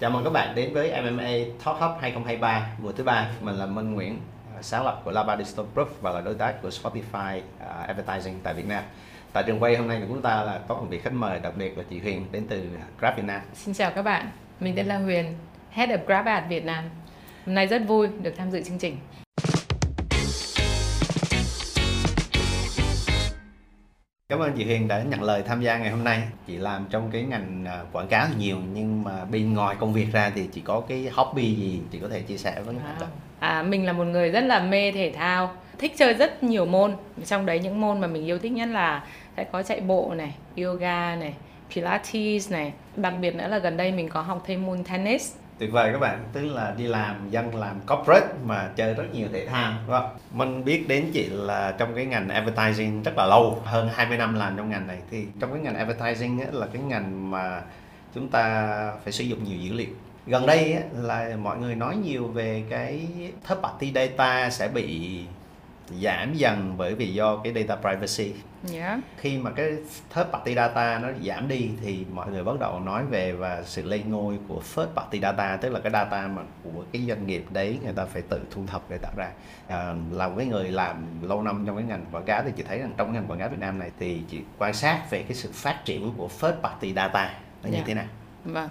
Chào mừng các bạn đến với MMA Top Hub 2023 mùa thứ ba. Mình là Minh Nguyễn, à, sáng lập của Laba Digital Group và là đối tác của Spotify uh, Advertising tại Việt Nam. Tại trường quay hôm nay của chúng ta là có một vị khách mời đặc biệt là chị Huyền đến từ Grab Việt Nam. Xin chào các bạn, mình tên là Huyền, Head of Grab Ad Việt Nam. Hôm nay rất vui được tham dự chương trình. Cảm ơn chị Huyền đã nhận lời tham gia ngày hôm nay. Chị làm trong cái ngành à, quảng cáo nhiều nhưng mà bên ngoài công việc ra thì chị có cái hobby gì chị có thể chia sẻ với Wow. bạn? À, mình là một người rất là mê thể thao, thích chơi rất nhiều môn. Trong đấy những môn mà mình yêu thích nhất là sẽ có chạy bộ này, yoga này, pilates này. Đặc biệt nữa là gần đây mình có học thêm môn tennis. Tuyệt vời các bạn, tức là đi làm dân làm corporate mà chơi rất nhiều thể thao đúng không? Mình biết đến chị là trong cái ngành advertising rất là lâu, hơn 20 năm làm trong ngành này thì trong cái ngành advertising ấy, là cái ngành mà chúng ta phải sử dụng nhiều dữ liệu. Gần đây ấy, là mọi người nói nhiều về cái third party data sẽ bị giảm dần bởi vì do cái data privacy Yeah. khi mà cái third party data nó giảm đi thì mọi người bắt đầu nói về và sự lên ngôi của first party data tức là cái data mà của cái doanh nghiệp đấy người ta phải tự thu thập để tạo ra à, là một cái người làm lâu năm trong cái ngành quảng cáo thì chị thấy rằng trong ngành quảng cáo Việt Nam này thì chị quan sát về cái sự phát triển của first party data nó như Dạ. thế nào Vâng.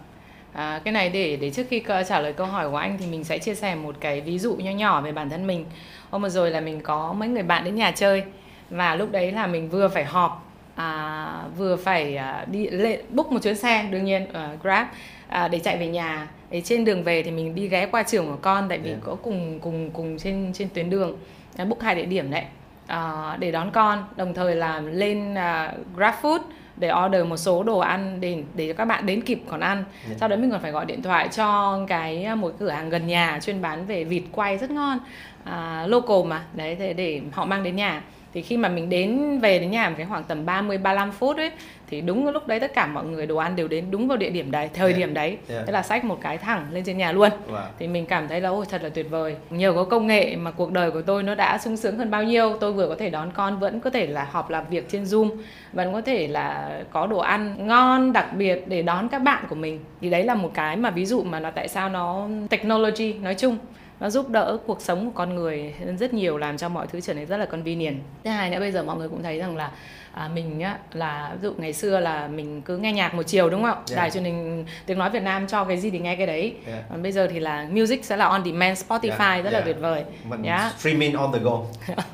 À, cái này để để trước khi trả lời câu hỏi của anh thì mình sẽ chia sẻ một cái ví dụ nho nhỏ về bản thân mình. Hôm vừa rồi là mình có mấy người bạn đến nhà chơi và lúc đấy là mình vừa phải họp à, vừa phải à, đi lên book một chuyến xe đương nhiên ờ, Grab à, để chạy về nhà. Để trên đường về thì mình đi ghé qua trường của con tại vì Yeah. có cùng cùng cùng trên trên tuyến đường à, book hai địa điểm đấy à, để đón con đồng thời là lên à, GrabFood để order một số đồ ăn để để cho các bạn đến kịp còn ăn. Dạ. sau đó mình còn phải gọi điện thoại cho cái à, một cửa hàng gần nhà chuyên bán về vịt quay rất ngon. À, local mà. Đấy để, để họ mang đến nhà thì khi mà mình đến về đến nhà một cái khoảng tầm 30 35 phút ấy thì đúng lúc đấy tất cả mọi người đồ ăn đều đến đúng vào địa điểm đấy thời Dạ. điểm đấy Dạ. thế là xách một cái thẳng lên trên nhà luôn Wow. thì mình cảm thấy là ôi thật là tuyệt vời nhờ có công nghệ mà cuộc đời của tôi nó đã sung sướng hơn bao nhiêu tôi vừa có thể đón con vẫn có thể là họp làm việc trên zoom vẫn có thể là có đồ ăn ngon đặc biệt để đón các bạn của mình thì đấy là một cái mà ví dụ mà nó tại sao nó technology nói chung nó giúp đỡ cuộc sống của con người rất nhiều làm cho mọi thứ trở nên rất là convenient thứ hai nữa bây giờ mọi người cũng thấy rằng là à, mình á, là ví dụ ngày xưa là mình cứ nghe nhạc một chiều đúng không ạ Yeah. đài truyền hình tiếng nói Việt Nam cho cái gì thì nghe cái đấy Yeah. còn bây giờ thì là music sẽ là on demand Spotify Yeah, rất là yeah. tuyệt vời Mình Yeah. streaming on the go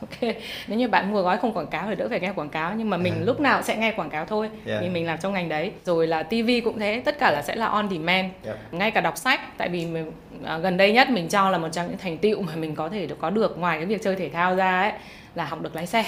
ok nếu như bạn mua gói không quảng cáo thì đỡ phải nghe quảng cáo nhưng mà mình Yeah. lúc nào sẽ nghe quảng cáo thôi Yeah. vì mình làm trong ngành đấy rồi là TV cũng thế tất cả là sẽ là on demand Yep. ngay cả đọc sách tại vì mình, à, gần đây nhất mình cho là một trong những thành tựu mà mình có thể có được ngoài cái việc chơi thể thao ra ấy là học được lái xe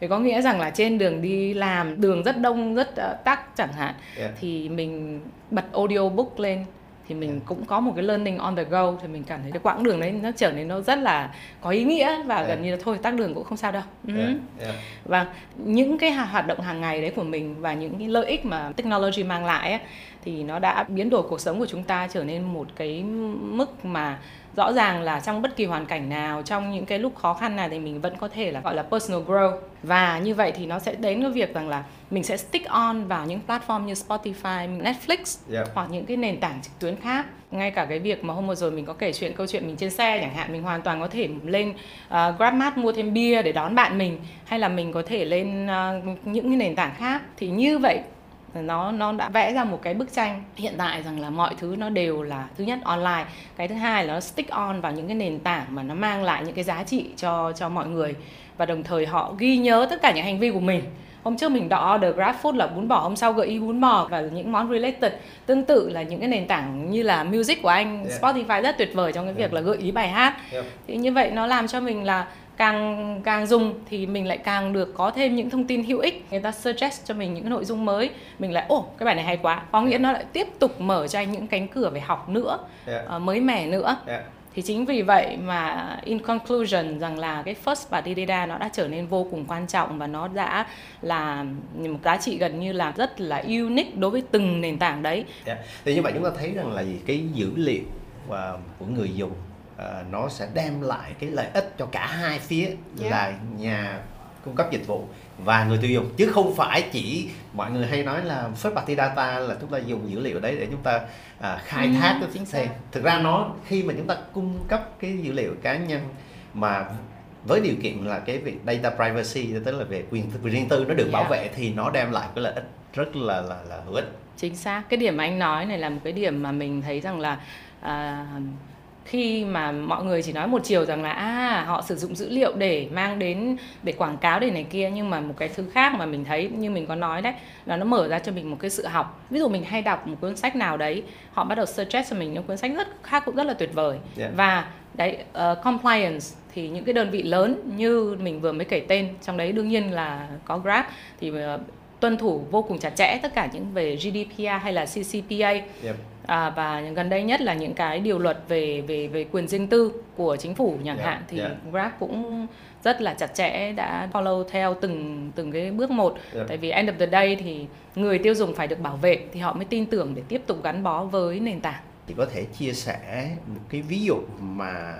thì có nghĩa rằng là trên đường đi làm đường rất đông rất ờ, tắc chẳng hạn Yeah. thì mình bật audiobook lên thì mình cũng có một cái learning on the go thì mình cảm thấy cái quãng đường đấy nó trở nên nó rất là có ý nghĩa và Yeah. gần như là thôi tắc đường cũng không sao đâu Ừ. Yeah. Yeah. và những cái hoạt động hàng ngày đấy của mình và những cái lợi ích mà technology mang lại ấy, thì nó đã biến đổi cuộc sống của chúng ta trở nên một cái mức mà rõ ràng là trong bất kỳ hoàn cảnh nào trong những cái lúc khó khăn nào thì mình vẫn có thể là gọi là personal growth. Và như vậy thì nó sẽ đến cái việc rằng là mình sẽ stick on vào những platform như Spotify, Netflix Yeah. hoặc những cái nền tảng trực tuyến khác. Ngay cả cái việc mà hôm vừa rồi mình có kể chuyện câu chuyện mình trên xe chẳng hạn mình hoàn toàn có thể lên uh, GrabMart mua thêm bia để đón bạn mình hay là mình có thể lên ờ, những cái nền tảng khác. Thì như vậy nó nó đã vẽ ra một cái bức tranh hiện tại rằng là mọi thứ nó đều là thứ nhất online. Cái thứ hai là nó stick on vào những cái nền tảng mà nó mang lại những cái giá trị cho cho mọi người. Và đồng thời họ ghi nhớ tất cả những hành vi của mình. Hôm trước mình đọ order GrabFood là bún bò hôm sau gợi ý bún bò và những món related. Tương tự là những cái nền tảng như là music của anh Yeah. Spotify rất tuyệt vời trong cái việc là gợi ý bài hát. Yep. thì như vậy nó làm cho mình là càng càng dùng thì mình lại càng được có thêm những thông tin hữu ích người ta suggest cho mình những cái nội dung mới mình lại ồ cái bài này hay quá có nghĩa nó lại tiếp tục mở cho anh những cánh cửa về học nữa Yeah. ờ, mới mẻ nữa Yeah. thì chính vì vậy mà in conclusion rằng là cái first party data nó đã trở nên vô cùng quan trọng và nó đã là một giá trị gần như là rất là unique đối với từng nền tảng đấy Dạ. Thì như vậy chúng ta thấy rằng là gì cái dữ liệu à, của người dùng à, nó sẽ đem lại cái lợi ích cho cả hai phía Yeah. là nhà cung cấp dịch vụ và người tiêu dùng chứ không phải chỉ mọi người hay nói là first party data là chúng ta dùng dữ liệu đấy để chúng ta à, khai Ừ, thác chính xác. thực ra nó khi mà chúng ta cung cấp cái dữ liệu cá nhân mà với điều kiện là cái việc data privacy tức là về quyền riêng tư nó được bảo Yeah. vệ thì nó đem lại cái lợi ích rất là là là hữu ích chính xác cái điểm mà anh nói này là một cái điểm mà mình thấy rằng là à, khi mà mọi người chỉ nói một chiều rằng là à họ sử dụng dữ liệu để mang đến để quảng cáo để này kia nhưng mà một cái thứ khác mà mình thấy như mình có nói đấy là nó mở ra cho mình một cái sự học ví dụ mình hay đọc một cuốn sách nào đấy họ bắt đầu suggest cho mình những cuốn sách rất khác cũng rất là tuyệt vời Yeah. và đấy ờ, compliance thì những cái đơn vị lớn như mình vừa mới kể tên trong đấy đương nhiên là có Grab thì ờ, tuân thủ vô cùng chặt chẽ tất cả những về GDPR hay là CCPA Yep. À, và gần đây nhất là những cái điều luật về về về quyền riêng tư của chính phủ chẳng Yeah, hạn thì yeah. Grab cũng rất là chặt chẽ đã follow theo từng từng cái bước một Yep. tại vì end of the day thì người tiêu dùng phải được bảo vệ thì họ mới tin tưởng để tiếp tục gắn bó với nền tảng thì có thể chia sẻ một cái ví dụ mà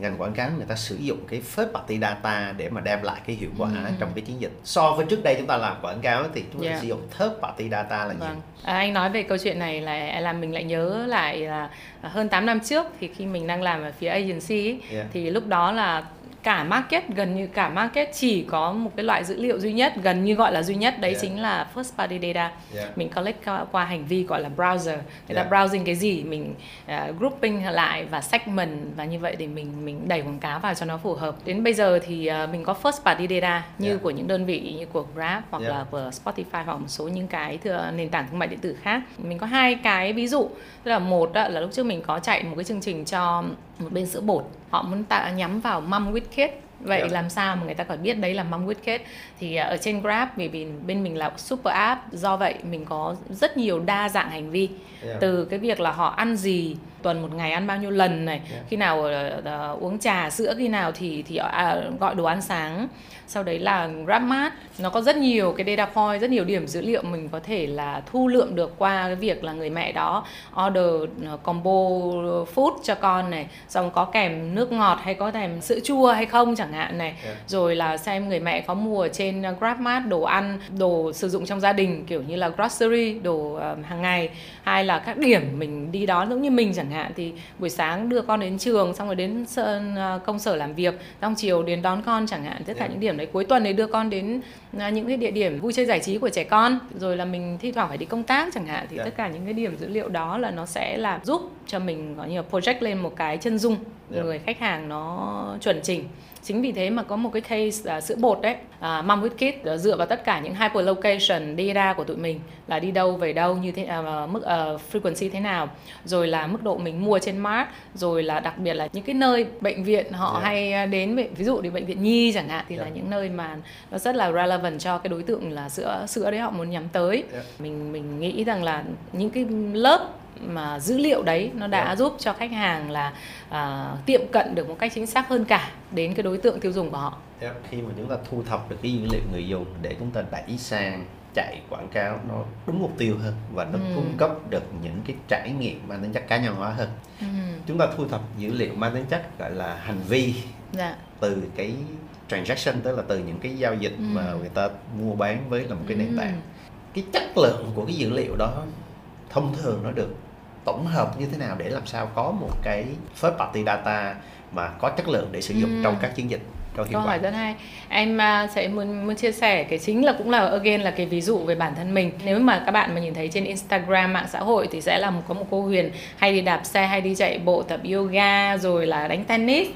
ngành quảng cáo người ta sử dụng cái first party data để mà đem lại cái hiệu quả trong cái chiến dịch so với trước đây chúng ta làm quảng cáo thì chúng ta Yeah. sử dụng third party data là gì Vâng. À, anh nói về câu chuyện này là làm mình lại nhớ lại là hơn 8 năm trước thì khi mình đang làm ở phía agency ấy, Yeah. thì lúc đó là cả market gần như cả market chỉ có một cái loại dữ liệu duy nhất gần như gọi là duy nhất đấy Yeah. chính là first party data Yeah. mình collect qua, qua hành vi gọi là browser người ta Yeah. browsing cái gì mình uh, grouping lại và segment và như vậy để mình mình đẩy quảng cáo vào cho nó phù hợp đến bây giờ thì uh, mình có first party data như Yeah. của những đơn vị như của Grab hoặc Yeah. là của Spotify hoặc một số những cái thừa nền tảng thương mại điện tử khác mình có hai cái ví dụ tức là một là lúc trước mình có chạy một cái chương trình cho một bên sữa bột họ muốn tạo nhắm vào with kid vậy Yeah. làm sao mà người ta còn biết đấy là with kid thì à, ở trên Grab vì vì bên mình là super app do vậy mình có rất nhiều đa dạng hành vi Yeah. từ cái việc là họ ăn gì tuần một ngày ăn bao nhiêu lần này. Yeah. khi nào ờ, uống trà sữa khi nào thì thì à, gọi đồ ăn sáng. Sau đấy là GrabMart nó có rất nhiều cái data point rất nhiều điểm dữ liệu mình có thể là thu lượm được qua cái việc là người mẹ đó order ờ, combo food cho con này. Xong có kèm nước ngọt hay có kèm sữa chua hay không chẳng hạn này. Yeah. rồi là xem người mẹ có mua trên GrabMart đồ ăn đồ sử dụng trong gia đình kiểu như là grocery đồ ờ, hàng ngày. Hay là các điểm mình đi đón giống như mình chẳng hạn thì buổi sáng đưa con đến trường xong rồi đến ờ, công sở làm việc xong chiều đến đón con chẳng hạn tất cả Yeah. những điểm đấy cuối tuần thì đưa con đến ờ, những cái địa điểm vui chơi giải trí của trẻ con rồi là mình thi thoảng phải đi công tác chẳng hạn thì Yeah. tất cả những cái điểm dữ liệu đó là nó sẽ là giúp cho mình có như là project lên một cái chân dung Yeah. người khách hàng nó chuẩn chỉnh chính vì thế mà có một cái case là sữa bột đấy à, mom with kid ờ, dựa vào tất cả những hyperlocation data của tụi mình là đi đâu về đâu như thế à, mức ờ, frequency thế nào rồi là mức độ mình mua trên mart rồi là đặc biệt là những cái nơi bệnh viện họ Yeah. hay à, đến ví dụ đi bệnh viện nhi chẳng hạn thì là Yeah. những nơi mà nó rất là relevant cho cái đối tượng là sữa sữa đấy họ muốn nhắm tới Yeah. mình mình nghĩ rằng là những cái lớp mà dữ liệu đấy nó đã Yeah. giúp cho khách hàng là à, tiệm cận được một cách chính xác hơn cả đến cái đối tượng tiêu dùng của họ Yeah. khi mà chúng ta thu thập được cái dữ liệu người dùng để chúng ta đẩy sang chạy quảng cáo nó đúng mục tiêu hơn và nó Ừ. cung cấp được những cái trải nghiệm mang tính chất cá nhân hóa hơn chúng ta thu thập dữ liệu mang tính chất gọi là hành vi dạ từ cái transaction tức là từ những cái giao dịch Ừ. mà người ta mua bán với là một cái nền Ừ. tảng cái chất lượng của cái dữ liệu đó thông thường nó được tổng hợp như thế nào để làm sao có một cái first party data mà có chất lượng để sử dụng Ừ. trong các chiến dịch cho hiệu câu hỏi rất hay. Em à, sẽ muốn muốn chia sẻ cái chính là cũng là again là cái ví dụ về bản thân mình. Nếu mà các bạn mà nhìn thấy trên Instagram mạng xã hội thì sẽ là một có một cô Huyền hay đi đạp xe hay đi chạy bộ tập yoga rồi là đánh tennis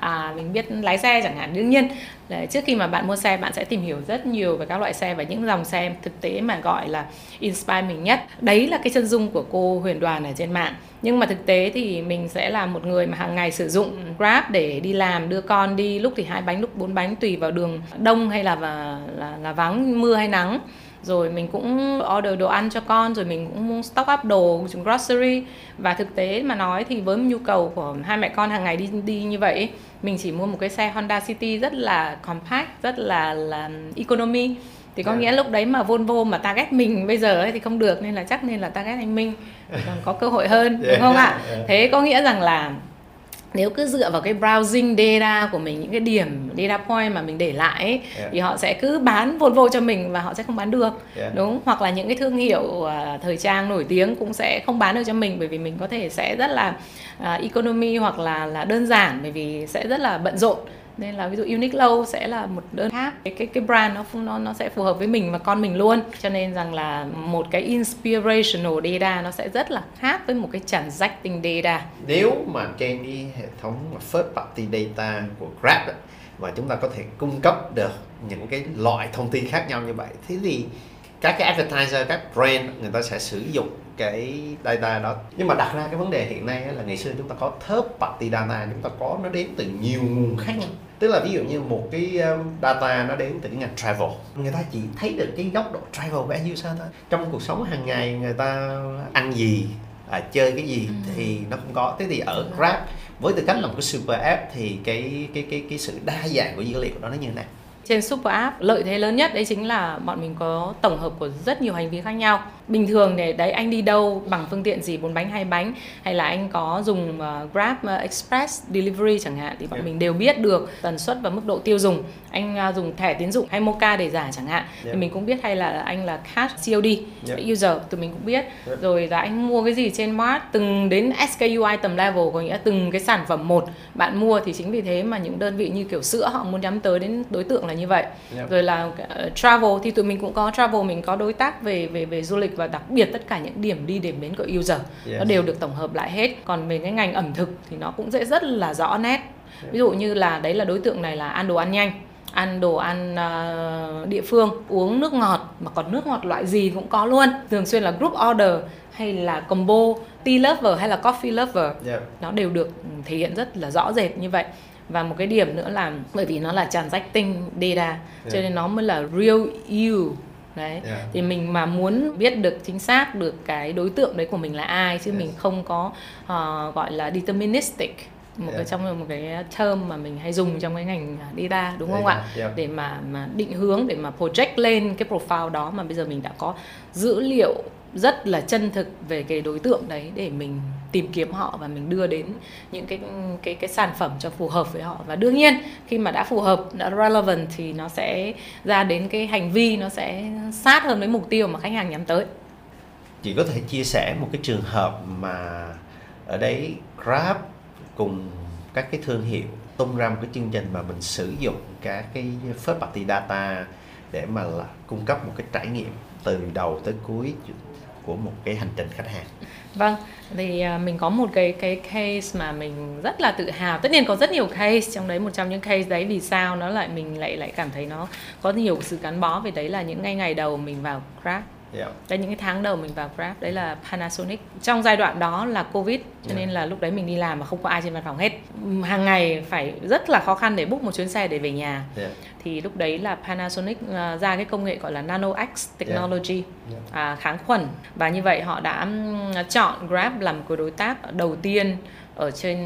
à, mình biết lái xe chẳng hạn. Đương nhiên là trước khi mà bạn mua xe bạn sẽ tìm hiểu rất nhiều về các loại xe và những dòng xe thực tế mà gọi là inspire mình nhất. Đấy là cái chân dung của cô Huyền Đoàn ở trên mạng. Nhưng mà thực tế thì mình sẽ là một người mà hàng ngày sử dụng Grab để đi làm đưa con đi lúc thì hai bánh lúc bốn bánh tùy vào đường đông hay là và là, là vắng mưa hay nắng rồi mình cũng order đồ ăn cho con rồi mình cũng stock up đồ grocery. Và thực tế mà nói thì với nhu cầu của hai mẹ con hàng ngày đi đi như vậy mình chỉ mua một cái xe Honda City rất là compact rất là là economy. Thì có Yeah. nghĩa lúc đấy mà Volvo mà target mình bây giờ ấy thì không được nên là chắc nên là target anh Minh. Còn có cơ hội hơn đúng Yeah, không ạ? Yeah. thế có nghĩa rằng là nếu cứ dựa vào cái browsing data của mình những cái điểm data point mà mình để lại ấy, yeah. thì họ sẽ cứ bán Volvo cho mình và họ sẽ không bán được yeah. đúng hoặc là những cái thương hiệu uh, thời trang nổi tiếng cũng sẽ không bán được cho mình bởi vì mình có thể sẽ rất là uh, economy hoặc là là đơn giản bởi vì sẽ rất là bận rộn nên là ví dụ Uniqlo sẽ là một đơn khác. Cái cái cái brand nó nó nó sẽ phù hợp với mình và con mình luôn. Cho nên rằng là một cái inspirational data nó sẽ rất là khác với một cái transacting data. Nếu mà trên cái hệ thống first party data của Grab đó, và chúng ta có thể cung cấp được những cái loại thông tin khác nhau như vậy thế thì các cái advertiser các brand người ta sẽ sử dụng cái data đó. Nhưng mà đặt ra cái vấn đề hiện nay là ngày xưa chúng ta có third party data chúng ta có nó đến từ nhiều nguồn khác nhau. Tức là ví dụ như một cái um, data nó đến từ cái ngành travel. Người ta chỉ thấy được cái góc độ travel của end user thôi. Trong cuộc sống hàng ngày người ta ăn gì à, chơi cái gì ừ. thì nó không có. Thế thì ở grab với tư cách là một cái super app thì cái cái cái cái sự đa dạng của dữ liệu đó nó như thế nào? Trên super app lợi thế lớn nhất đấy chính là bọn mình có tổng hợp của rất nhiều hành vi khác nhau bình thường để đấy anh đi đâu bằng phương tiện gì bốn bánh hai bánh hay là anh có dùng uh, Grab uh, Express Delivery chẳng hạn thì bọn yeah. mình đều biết được tần suất và mức độ tiêu dùng anh uh, dùng thẻ tín dụng hay Moca để giả chẳng hạn yeah. thì mình cũng biết hay là anh là cash COD yeah. user tụi mình cũng biết yeah. rồi là anh mua cái gì trên Mart từng đến SKU item level có nghĩa từng cái sản phẩm một bạn mua thì chính vì thế mà những đơn vị như kiểu sữa họ muốn nhắm tới đến đối tượng là như vậy yeah. rồi là uh, travel thì tụi mình cũng có travel mình có đối tác về về về du lịch và đặc biệt tất cả những điểm đi điểm đến của user yes. nó đều được tổng hợp lại hết. Còn về cái ngành ẩm thực thì nó cũng sẽ rất là rõ nét. Ví dụ như là đấy là đối tượng này là ăn đồ ăn nhanh ăn đồ ăn uh, địa phương uống nước ngọt mà còn nước ngọt loại gì cũng có luôn. Thường xuyên là group order hay là combo tea lover hay là coffee lover. Yeah. nó đều được thể hiện rất là rõ rệt như vậy. Và một cái điểm nữa là bởi vì nó là transacting data yeah. cho nên nó mới là real you đấy yeah. thì mình mà muốn biết được chính xác được cái đối tượng đấy của mình là ai chứ yes. mình không có uh, gọi là deterministic một yeah. cái trong một cái term mà mình hay dùng trong cái ngành data đúng không yeah. ạ yeah. để mà mà định hướng để mà project lên cái profile đó mà bây giờ mình đã có dữ liệu rất là chân thực về cái đối tượng đấy để mình tìm kiếm họ và mình đưa đến những cái cái cái sản phẩm cho phù hợp với họ. Và đương nhiên, khi mà đã phù hợp, đã relevant thì nó sẽ ra đến cái hành vi, nó sẽ sát hơn với mục tiêu mà khách hàng nhắm tới. Chị có thể chia sẻ một cái trường hợp mà ở đấy Grab cùng các cái thương hiệu tung ra một cái chương trình mà mình sử dụng các cái first party data để mà là cung cấp một cái trải nghiệm từ đầu tới cuối của một cái hành trình khách hàng. Vâng thì à, mình có một cái cái case mà mình rất là tự hào. Tất nhiên có rất nhiều case trong đấy, một trong những case đấy vì sao nó lại mình lại lại cảm thấy nó có nhiều sự gắn bó về đấy là những ngày ngày đầu mình vào Grab. Yeah. Đấy những cái tháng đầu mình vào Grab đấy là Panasonic. Trong giai đoạn đó là Covid cho yeah. nên là lúc đấy mình đi làm mà không có ai trên văn phòng hết. Hàng ngày phải rất là khó khăn để book một chuyến xe để về nhà. Yeah. Thì lúc đấy là Panasonic uh, ra cái công nghệ gọi là Nano X Technology yeah. Yeah. À, kháng khuẩn và như vậy họ đã chọn Grab làm cái đối tác đầu tiên ở trên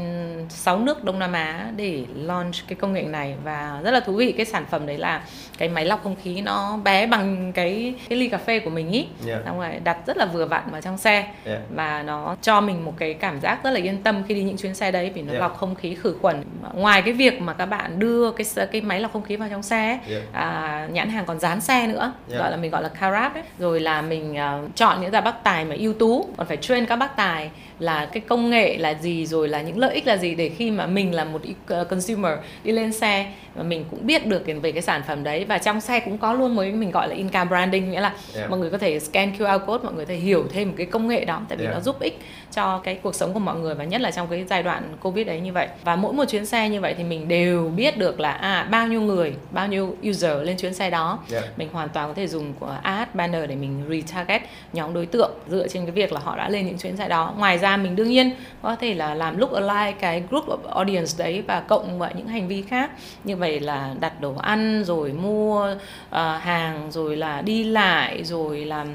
6 nước Đông Nam Á để launch cái công nghệ này và rất là thú vị cái sản phẩm đấy là cái máy lọc không khí nó bé bằng cái cái ly cà phê của mình ý yeah. xong rồi đặt rất là vừa vặn vào trong xe yeah. và nó cho mình một cái cảm giác rất là yên tâm khi đi những chuyến xe đấy vì nó yeah. lọc không khí khử khuẩn ngoài cái việc mà các bạn đưa cái cái máy lọc không khí vào trong xe yeah. à, nhãn hàng còn dán xe nữa yeah. gọi là mình gọi là carab ấy rồi là mình uh, chọn những gia bác tài mà ưu tú còn phải train các bác tài là cái công nghệ là gì rồi là những lợi ích là gì để khi mà mình là một ờ, consumer đi lên xe và mình cũng biết được về cái sản phẩm đấy và trong xe cũng có luôn mới mình gọi là in-car branding nghĩa là yeah. mọi người có thể scan QR code mọi người có thể hiểu thêm một cái công nghệ đó tại vì yeah. nó giúp ích cho cái cuộc sống của mọi người và nhất là trong cái giai đoạn covid đấy như vậy và mỗi một chuyến xe như vậy thì mình đều biết được là à bao nhiêu người bao nhiêu user lên chuyến xe đó yeah. mình hoàn toàn có thể dùng của ad banner để mình retarget nhóm đối tượng dựa trên cái việc là họ đã lên những chuyến xe đó ngoài ra mình đương nhiên có thể là làm look alike cái group of audience đấy và cộng với những hành vi khác. Như vậy là đặt đồ ăn rồi mua uh, hàng rồi là đi lại rồi làm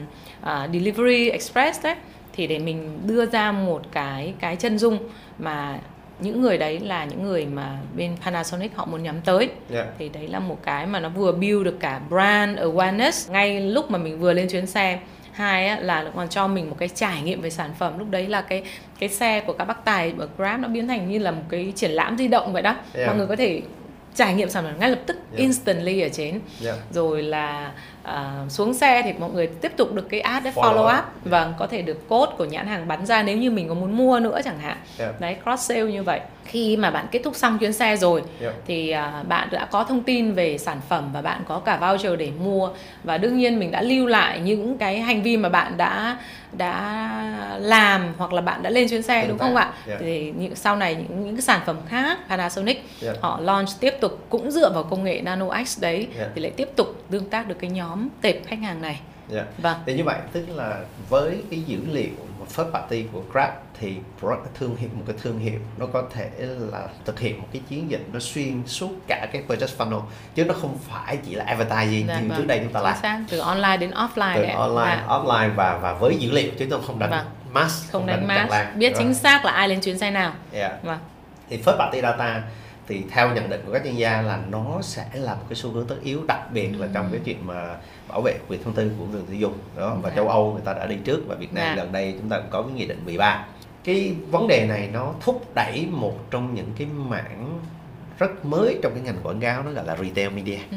uh, delivery express đấy. Thì để mình đưa ra một cái cái chân dung mà những người đấy là những người mà bên Panasonic họ muốn nhắm tới. Yeah. thì đấy là một cái mà nó vừa build được cả brand awareness. Ngay lúc mà mình vừa lên chuyến xe hai á, là còn cho mình một cái trải nghiệm về sản phẩm lúc đấy là cái cái xe của các bác tài ở Grab nó biến thành như là một cái triển lãm di động vậy đó Yeah. mọi người có thể trải nghiệm sản phẩm ngay lập tức Yeah. instantly ở trên Yeah. rồi là à, xuống xe thì mọi người tiếp tục được cái ad để Follow follow, up. up vâng có thể được code của nhãn hàng bắn ra nếu như mình có muốn mua nữa chẳng hạn Yeah. đấy cross sale như vậy khi mà bạn kết thúc xong chuyến xe rồi Yeah. thì à, bạn đã có thông tin về sản phẩm và bạn có cả voucher để mua và đương nhiên mình đã lưu lại những cái hành vi mà bạn đã đã làm hoặc là bạn đã lên chuyến xe Tương đúng tác, không ạ yeah. thì những sau này những những cái sản phẩm khác Panasonic Yeah. họ launch tiếp tục cũng dựa vào công nghệ Nano X đấy Yeah. thì lại tiếp tục tương tác được cái nhóm tệp khách hàng này Yeah. vâng Thì như vậy tức là với cái dữ liệu first party của Grab thì thương hiệu một cái thương hiệu nó có thể là thực hiện một cái chiến dịch nó xuyên suốt cả cái purchase funnel chứ nó không phải chỉ là advertising Dạ, như vâng. trước đây chúng ta làm từ online đến offline từ đấy online, Dạ. offline và và với dữ liệu chứ tôi không đánh Vâng. mass không đánh tràn mask lan. biết Rồi. chính xác là ai lên chuyến xe nào Yeah. vâng thì first party data thì theo nhận định của các chuyên gia là nó sẽ là một cái xu hướng tất yếu đặc biệt là trong cái chuyện mà bảo vệ quyền thông tin của người tiêu dùng đó và Dạ. châu Âu người ta đã đi trước và Việt Nam Dạ. gần đây chúng ta cũng có cái nghị định 13 cái vấn đề này nó thúc đẩy một trong những cái mảng rất mới trong cái ngành quảng cáo nó gọi là retail media ừ.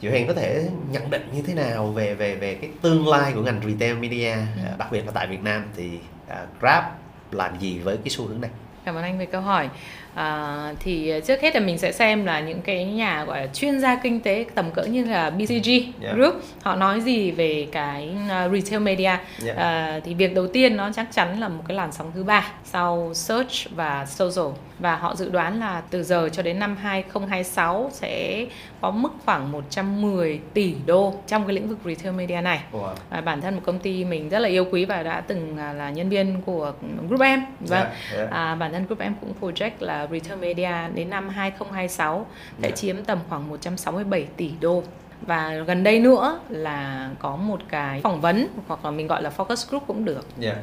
chị Huyền có thể nhận định như thế nào về về về cái tương lai của ngành retail media Ừ. à, đặc biệt là tại Việt Nam thì à, Grab làm gì với cái xu hướng này Cảm ơn anh về câu hỏi. À, thì trước hết là mình sẽ xem là những cái nhà gọi là chuyên gia kinh tế tầm cỡ như là BCG Yeah. Group họ nói gì về cái uh, retail media. Yeah. À, thì việc đầu tiên nó chắc chắn là một cái làn sóng thứ ba sau search và social và họ dự đoán là từ giờ cho đến năm 2026 sẽ có mức khoảng 110 tỷ đô trong cái lĩnh vực retail media này. Wow. À, bản thân một công ty mình rất là yêu quý và đã từng à, là nhân viên của Group M. Vâng. Yeah, yeah. À, bản thân Group M cũng project là retail media đến năm 2026 sẽ Yeah. chiếm tầm khoảng 167 tỷ đô. Và gần đây nữa là có một cái phỏng vấn hoặc là mình gọi là focus group cũng được Yeah.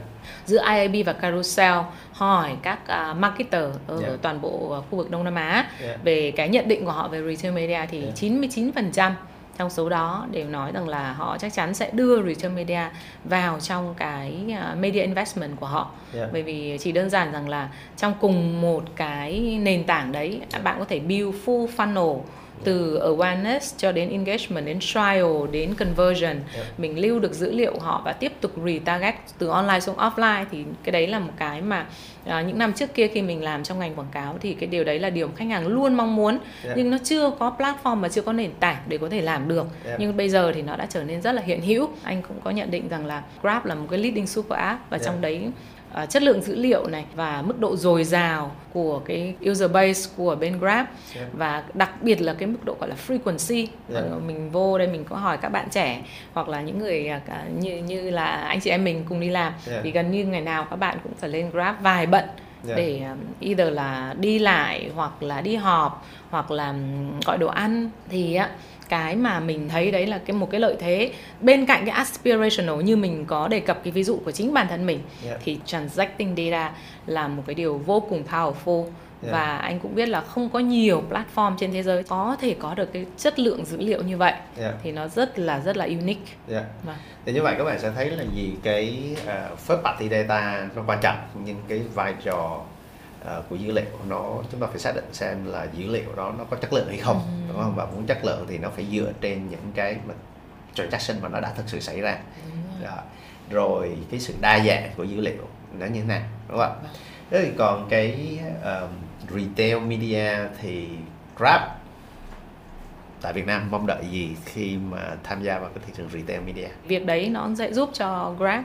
giữa IAB và Carousel hỏi các à, marketer ở Yeah. toàn bộ à, khu vực Đông Nam Á Yeah. về cái nhận định của họ về retail media thì Yeah. 99% trong số đó đều nói rằng là họ chắc chắn sẽ đưa retail media vào trong cái à, media investment của họ Yeah. bởi vì chỉ đơn giản rằng là trong cùng một cái nền tảng đấy bạn có thể build full funnel từ awareness cho đến engagement đến trial đến conversion Yeah. mình lưu được dữ liệu họ và tiếp tục retarget từ online xuống offline thì cái đấy là một cái mà à, những năm trước kia khi mình làm trong ngành quảng cáo thì cái điều đấy là điều khách hàng luôn mong muốn Yeah. nhưng nó chưa có platform mà chưa có nền tảng để có thể làm được Yeah. nhưng bây giờ thì nó đã trở nên rất là hiện hữu anh cũng có nhận định rằng là Grab là một cái leading super app và Yeah. trong đấy à, chất lượng dữ liệu này và mức độ dồi dào của cái user base của bên Grab Yeah. và đặc biệt là cái mức độ gọi là frequency Yeah. Ờ, mình vô đây mình có hỏi các bạn trẻ hoặc là những người à, như như là anh chị em mình cùng đi làm Yeah. thì gần như ngày nào các bạn cũng phải lên Grab vài bận Yeah. để um, either là đi lại hoặc là đi họp hoặc là um, gọi đồ ăn thì á cái mà mình thấy đấy là cái một cái lợi thế bên cạnh cái aspirational như mình có đề cập cái ví dụ của chính bản thân mình Yeah. thì transacting data là một cái điều vô cùng powerful Yeah. và anh cũng biết là không có nhiều platform trên thế giới có thể có được cái chất lượng dữ liệu như vậy Yeah. thì nó rất là rất là unique Yeah. Vâng. Thì như vậy các bạn sẽ thấy là gì cái uh, first party data nó quan trọng nhưng cái vai trò uh, của dữ liệu nó chúng ta phải xác định xem là dữ liệu đó nó có chất lượng hay không đúng không và muốn chất lượng thì nó phải dựa trên những cái mà transaction mà nó đã thực sự xảy ra Đó. rồi cái sự đa dạng của dữ liệu nó như thế nào đúng không ạ thế thì còn cái um, retail media thì Grab, tại Việt Nam mong đợi gì khi mà tham gia vào cái thị trường retail media? Việc đấy nó sẽ giúp cho Grab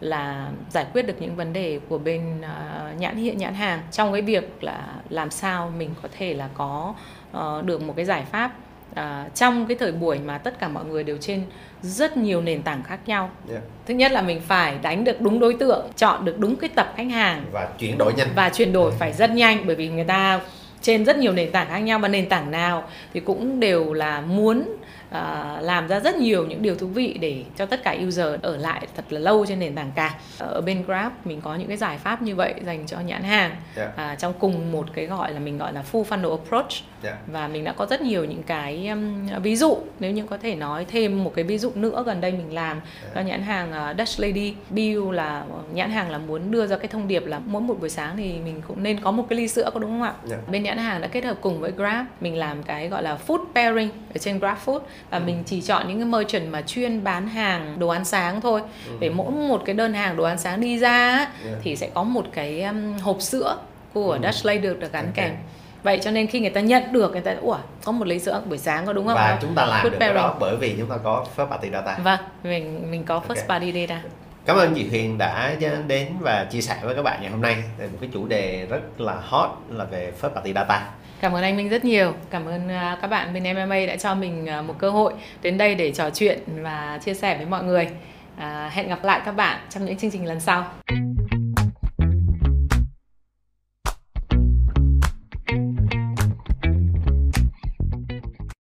là giải quyết được những vấn đề của bên ờ, nhãn hiện nhãn hàng trong cái việc là làm sao mình có thể là có ờ, được một cái giải pháp ờ, trong cái thời buổi mà tất cả mọi người đều trên rất nhiều nền tảng khác nhau. Yeah. thứ nhất là mình phải đánh được đúng đối tượng chọn được đúng cái tập khách hàng. Và chuyển đổi nhanh. Và chuyển đổi phải rất nhanh bởi vì người ta trên rất nhiều nền tảng khác nhau. Và nền tảng nào thì cũng đều là muốn uh, làm ra rất nhiều những điều thú vị để cho tất cả user ở lại thật là lâu trên nền tảng cả ở bên Grab mình có những cái giải pháp như vậy dành cho nhãn hàng yeah. Uh, trong cùng một cái gọi là mình gọi là full funnel approach yeah. Và mình đã có rất nhiều những cái um, ví dụ nếu như có thể nói thêm một cái ví dụ nữa gần đây mình làm yeah. cho nhãn hàng uh, Dutch Lady Bill là nhãn hàng là muốn đưa ra cái thông điệp là mỗi một buổi sáng thì mình cũng nên có một cái ly sữa có đúng không ạ? Yeah. Bên nhãn hàng đã kết hợp cùng với Grab mình làm cái gọi là food pairing ở trên Grab Food và ừ. mình chỉ chọn những cái merchant mà chuyên bán hàng đồ ăn sáng thôi ừ. để mỗi một cái đơn hàng đồ ăn sáng đi ra yeah. thì sẽ có một cái um, hộp sữa của ừ. Dutch Lady được, được gắn okay. kèm vậy cho nên khi người ta nhận được người ta ủa có một ly sữa buổi sáng có đúng không và chúng ta làm Food được pairing. đó bởi vì chúng ta có first party data vâng mình mình có first okay. party data Cảm ơn chị Huyền đã đến và chia sẻ với các bạn ngày hôm nay về một cái chủ đề rất là hot là về first party data. Cảm ơn anh Minh rất nhiều. Cảm ơn à, các bạn bên MMA đã cho mình à, một cơ hội đến đây để trò chuyện và chia sẻ với mọi người. À, hẹn gặp lại các bạn trong những chương trình lần sau.